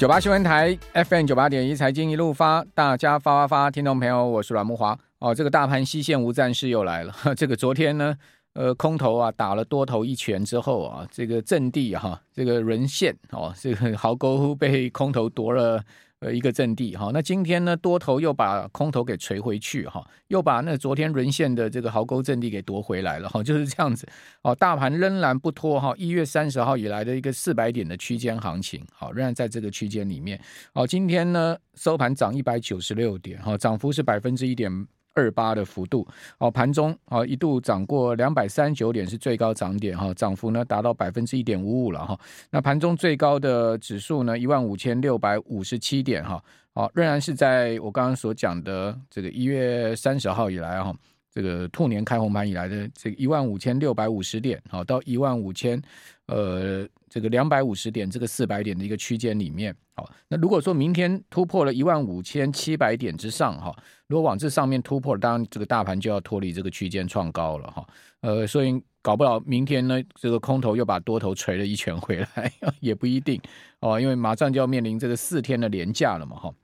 九八新闻台 FM 九八点一财经一路发，大家发发发，听众朋友，我是阮慕华哦。这个大盘西线无战事又来了。这个昨天呢，呃，空头啊打了多头一拳之后啊，这个阵地哈、啊，这个沦陷哦，这个壕沟被空头夺了。呃，一个阵地哈，那今天呢，多头又把空头给锤回去哈，又把那昨天沦陷的这个壕沟阵地给夺回来了哈，就是这样子哦。大盘仍然不脱哈，一月三十号以来的一个四百点的区间行情，好，仍然在这个区间里面。好，今天呢收盘涨一百九十六点哈，涨幅是百分之一点二八的幅度哦，盘中哦一度涨过两百三十九点是最高涨点哈，涨幅呢达到百分之一点五五了哈。那盘中最高的指数呢一万五千六百五十七点哈，哦，仍然是在我刚刚所讲的这个一月三十号以来哈，这个兔年开红盘以来的这个一万五千六百五十点好，到一万五千呃。这个两百五十点，这个四百点的一个区间里面，好，那如果说明天突破了一万五千七百点之上，哈，如果往这上面突破，当然这个大盘就要脱离这个区间创高了，哈，呃，所以搞不好明天呢，这个空头又把多头锤了一拳回来，也不一定哦，因为马上就要面临这个四天的连假了嘛，哈，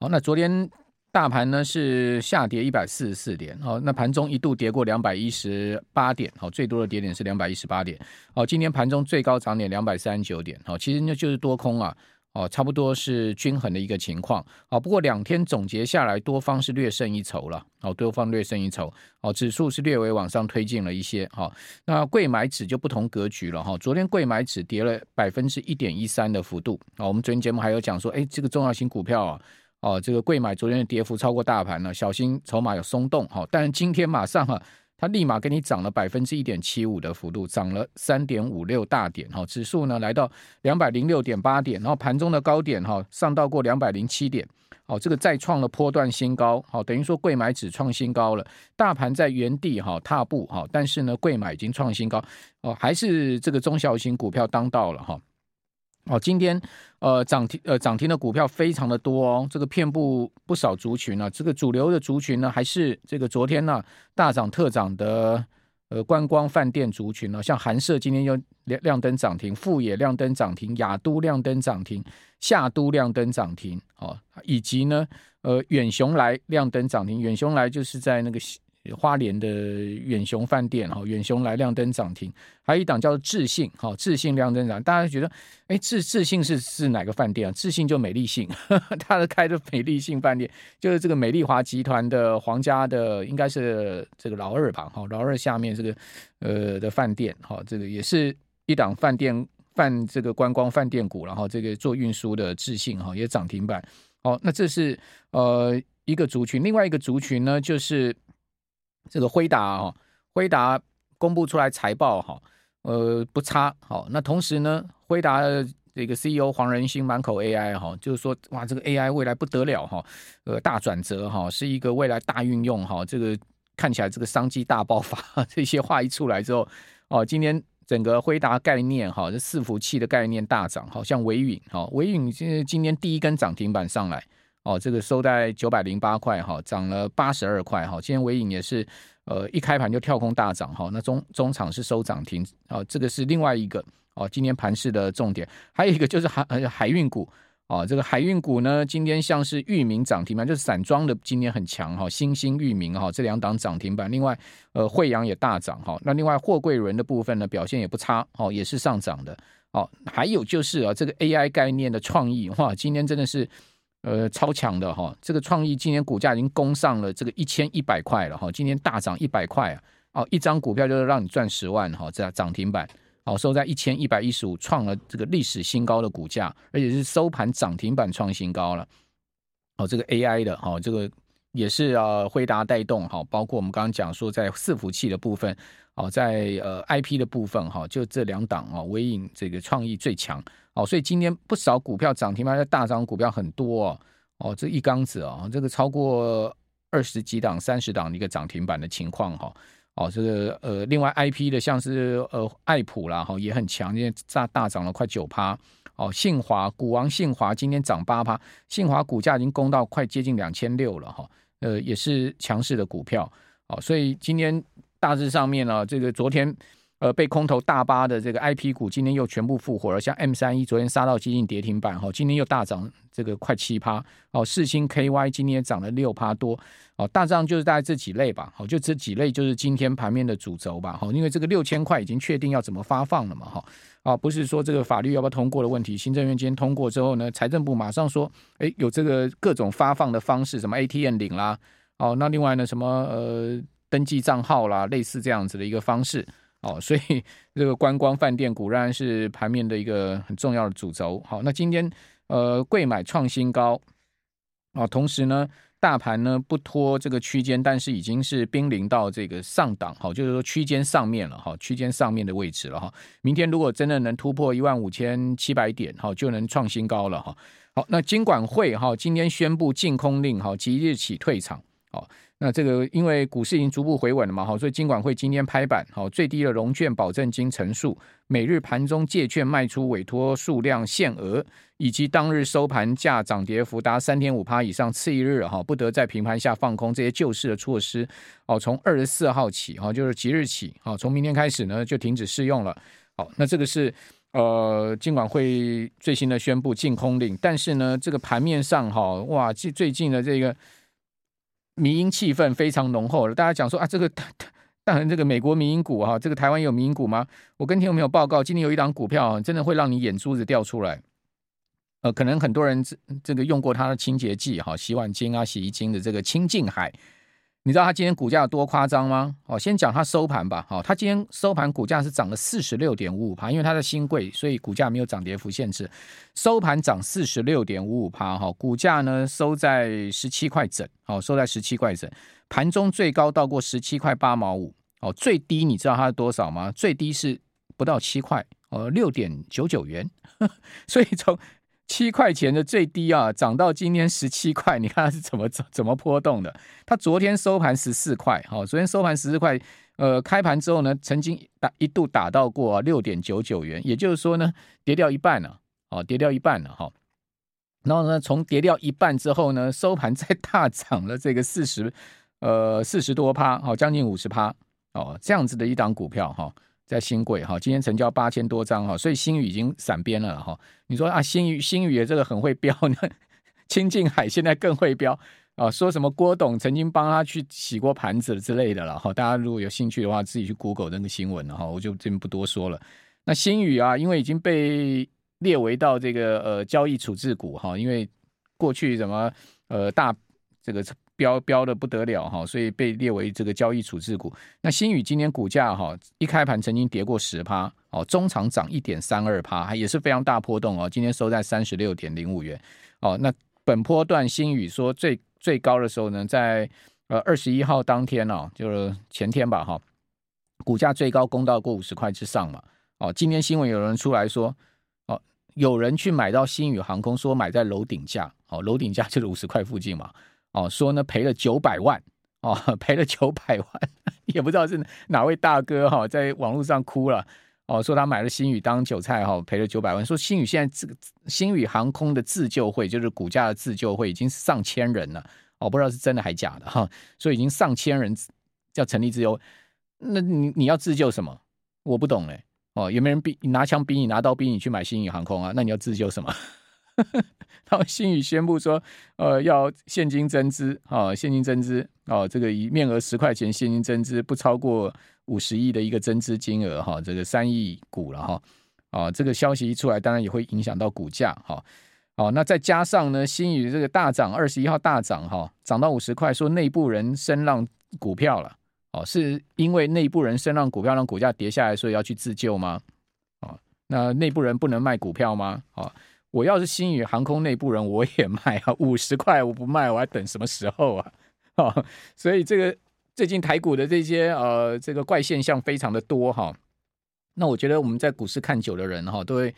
好，那昨天。大盘呢是下跌一百四十四点，哦，那盘中一度跌过两百一十八点，好，最多的跌点是两百一十八点，好，今天盘中最高涨点两百三十九点，好，其实那就是多空啊，哦，差不多是均衡的一个情况，好，不过两天总结下来，多方是略胜一筹了，哦，多方略胜一筹，哦，指数是略微往上推进了一些，好，那贵买指就不同格局了，哈，昨天贵买指跌了百分之一点一三的幅度，啊，我们昨天节目还有讲说，哎，这个重要型股票啊。哦，这个贵买昨天的跌幅超过大盘了，小心筹码有松动。好，但是今天马上哈，它立马给你涨了百分之一点七五的幅度，涨了三点五六大点。哈，指数呢来到两百零六点八点，然后盘中的高点哈上到过两百零七点。好，这个再创了波段新高。好，等于说柜买指创新高了，大盘在原地哈踏步哈，但是呢柜买已经创新高。哦，还是这个中小型股票当道了哈。哦，今天呃涨停呃涨停的股票非常的多哦，这个遍布不少族群啊。这个主流的族群呢，还是这个昨天呢大涨特涨的呃观光饭店族群呢，像寒舍今天又亮亮灯涨停，富野亮灯涨停，亚都亮灯涨停，夏都亮灯涨停，哦，以及呢呃远雄来亮灯涨停，远雄来就是在那个。花莲的远雄饭店哈，远雄来亮灯涨停，还有一档叫做智信哈，智信亮灯涨，大家觉得哎，智智信是是哪个饭店啊？智信就美丽信，他的开的美丽信饭店，就是这个美丽华集团的皇家的，应该是这个老二吧哈，老二下面这个呃的饭店哈，这个也是一档饭店饭这个观光饭店股，然后这个做运输的智信哈也涨停板，好，那这是呃一个族群，另外一个族群呢就是。这个辉达啊，辉达公布出来财报哈，呃不差好。那同时呢，辉达的这个 CEO 黄仁勋满口 AI 哈，就是说哇，这个 AI 未来不得了哈，呃大转折哈，是一个未来大运用哈，这个看起来这个商机大爆发。这些话一出来之后，哦，今天整个辉达概念哈，这伺服器的概念大涨，好像纬颖哈，纬颖今今天第一根涨停板上来。哦，这个收在九百零八块哈，涨了八十二块哈。今天纬颖也是，呃，一开盘就跳空大涨哈。那中中场是收涨停啊，这个是另外一个哦。今天盘市的重点，还有一个就是海海运股啊。这个海运股呢，今天像是裕民涨停板，就是散装的今天很强哈。新兴、裕民哈这两档涨停板，另外呃慧洋也大涨哈。那另外货柜轮的部分呢，表现也不差哦，也是上涨的哦。还有就是啊，这个 AI 概念的创意哇，今天真的是。呃，超强的哈，这个创意今年股价已经攻上了这个一千一百块了哈，今天大涨一百块啊，哦，一张股票就是让你赚十万哈，这样涨停板，好收在一千一百一十五，创了这个历史新高的股价，而且是收盘涨停板创新高了，哦，这个 AI 的哦，这个也是啊，辉达带动哈，包括我们刚刚讲说在伺服器的部分，哦，在呃 IP 的部分哈，就这两档啊，微影这个创意最强。哦，所以今天不少股票涨停板，的大涨股票很多哦。哦，这一缸子啊，这个超过二十几档、三十档的一个涨停板的情况哈。哦，这个呃，另外 I P 的像是呃爱普啦哈，也很强，今天大大涨了快九趴。哦，信华股王信华今天涨八趴，信华股价已经攻到快接近两千六了哈。呃，也是强势的股票。哦，所以今天大致上面呢，这个昨天。呃，被空头大巴的这个 I P 股今天又全部复活了，像 M 三一昨天杀到接近跌停板哈，今天又大涨这个快七趴哦，世星 K Y 今天涨了六趴多哦，大致上就是大概这几类吧，好，就这几类就是今天盘面的主轴吧，好，因为这个六千块已经确定要怎么发放了嘛，哈，啊，不是说这个法律要不要通过的问题，行政院今天通过之后呢，财政部马上说，哎，有这个各种发放的方式，什么 A T M 领啦，哦，那另外呢，什么呃登记账号啦，类似这样子的一个方式。哦，所以这个观光饭店股仍然是盘面的一个很重要的主轴。好，那今天呃，贵买创新高啊，同时呢，大盘呢不脱这个区间，但是已经是濒临到这个上档，好，就是说区间上面了哈，区间上面的位置了哈。明天如果真的能突破一万五千七百点，好，就能创新高了哈。好，那金管会哈今天宣布禁空令，哈，即日起退场，好。那这个因为股市已经逐步回稳了嘛，好，所以金管会今天拍板，好，最低的融券保证金成数、每日盘中借券卖出委托数量限额，以及当日收盘价涨跌幅达三点五趴以上，次一日哈不得在平盘下放空这些救市的措施，哦，从二十四号起，哈，就是即日起，哈，从明天开始呢就停止适用了，好，那这个是呃金管会最新的宣布禁空令，但是呢这个盘面上哈，哇，最最近的这个。民营气氛非常浓厚了，大家讲说啊，这个 当然这个美国民营股哈，这个台湾有民营股吗？我跟听众朋友报告，今天有一档股票真的会让你眼珠子掉出来。呃，可能很多人这这个用过它的清洁剂哈，洗碗精啊、洗衣精的这个清净海。你知道它今天股价有多夸张吗？哦，先讲它收盘吧。好，它今天收盘股价是涨了四十六点五五趴，因为它的新贵，所以股价没有涨跌幅限制。收盘涨四十六点五五趴，哈，股价呢收在十七块整，哦，收在十七块整。盘中最高到过十七块八毛五，哦，最低你知道它是多少吗？最低是不到七块，哦，六点九九元。所以从七块钱的最低啊，涨到今天十七块，你看它是怎么怎怎么波动的？它昨天收盘十四块，好，昨天收盘十四块，呃，开盘之后呢，曾经打一度打到过六点九九元，也就是说呢，跌掉一半了，哦，跌掉一半了哈。然后呢，从跌掉一半之后呢，收盘再大涨了这个四十，呃，四十多趴，好，将近五十趴，哦，这样子的一档股票哈。在新贵哈，今天成交八千多张哈，所以新宇已经闪边了哈。你说啊，新宇新宇的这个很会飙呢，清净 海现在更会飙啊。说什么郭董曾经帮他去洗过盘子之类的了哈。大家如果有兴趣的话，自己去 Google 那个新闻了哈，我就这边不多说了。那新宇啊，因为已经被列为到这个呃交易处置股哈，因为过去什么呃大这个。飙飙的不得了哈，所以被列为这个交易处置股。那新宇今天股价哈一开盘曾经跌过十趴哦，中场涨一点三二趴，也是非常大波动哦。今天收在三十六点零五元哦。那本波段新宇说最最高的时候呢，在呃二十一号当天哦，就是前天吧哈，股价最高攻到过五十块之上嘛。哦，今天新闻有人出来说哦，有人去买到新宇航空，说买在楼顶价哦，楼顶价就是五十块附近嘛。哦，说呢赔了九百万，哦，赔了九百万，也不知道是哪位大哥哈，在网络上哭了，哦，说他买了新宇当韭菜哈，赔了九百万。说新宇现在这个新宇航空的自救会，就是股价的自救会，已经上千人了，哦，不知道是真的还假的哈，所以已经上千人叫成立自救，那你你要自救什么？我不懂哎，哦，有没有人逼你拿枪逼你拿刀逼你去买新宇航空啊？那你要自救什么？然后新宇宣布说，呃，要现金增资，啊，现金增资，哦，这个以面额十块钱现金增资，不超过五十亿的一个增资金额，哈，这个三亿股了，哈，啊，这个消息一出来，当然也会影响到股价，哈，哦，那再加上呢，新宇这个大涨，二十一号大涨，哈，涨到五十块，说内部人声浪股票了，哦，是因为内部人声浪股票让股价跌下来，所以要去自救吗？啊，那内部人不能卖股票吗？啊？我要是新宇航空内部人，我也卖啊，五十块我不卖，我还等什么时候啊？哦，所以这个最近台股的这些呃这个怪现象非常的多哈。那我觉得我们在股市看久的人哈，都会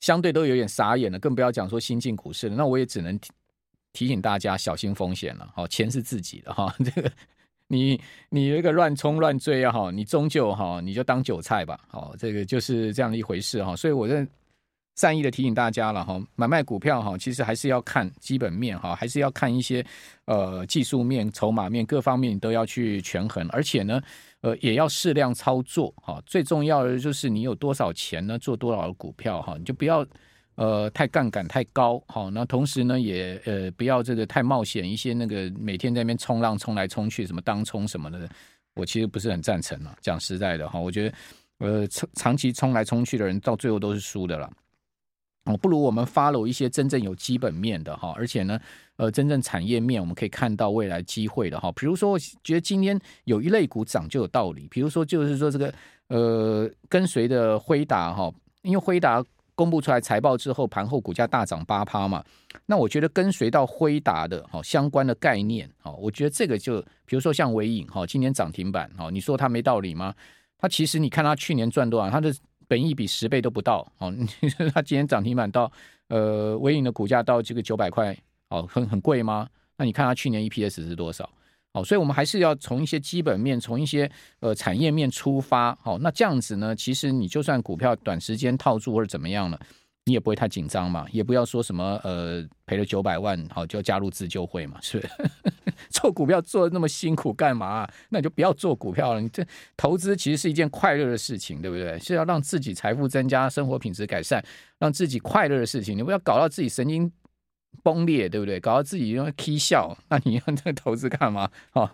相对都有点傻眼了，更不要讲说新进股市了。那我也只能提提醒大家小心风险了。好，钱是自己的哈，这个你你那个乱冲乱追啊哈，你终究哈你就当韭菜吧。好，这个就是这样的一回事哈。所以我认。善意的提醒大家了哈，买卖股票哈，其实还是要看基本面哈，还是要看一些呃技术面、筹码面各方面都要去权衡，而且呢，呃，也要适量操作哈。最重要的就是你有多少钱呢，做多少的股票哈，你就不要呃太杠杆太高哈，那同时呢，也呃不要这个太冒险，一些那个每天在那边冲浪冲来冲去，什么当冲什么的。我其实不是很赞成啊，讲实在的哈，我觉得，呃，长长期冲来冲去的人，到最后都是输的了。哦，不如我们 follow 一些真正有基本面的哈，而且呢，呃，真正产业面我们可以看到未来机会的哈。比如说，我觉得今天有一类股涨就有道理，比如说就是说这个呃，跟随的辉达哈，因为辉达。公布出来财报之后，盘后股价大涨八趴嘛。那我觉得跟随到辉达的哈相关的概念，哈，我觉得这个就比如说像微影哈，今年涨停板哈，你说它没道理吗？它其实你看它去年赚多少，它的本益比十倍都不到哦。你说 它今天涨停板到呃微影的股价到这个九百块哦，很很贵吗？那你看它去年 EPS 是多少？哦，所以我们还是要从一些基本面，从一些呃产业面出发。好，那这样子呢，其实你就算股票短时间套住或者怎么样了，你也不会太紧张嘛，也不要说什么呃赔了九百万，好就要加入自救会嘛，是不是？做股票做那么辛苦干嘛？那你就不要做股票了。你这投资其实是一件快乐的事情，对不对？是要让自己财富增加、生活品质改善、让自己快乐的事情，你不要搞到自己神经崩裂，对不对？搞到自己因为 K 笑，那你要这个投资干嘛？哦，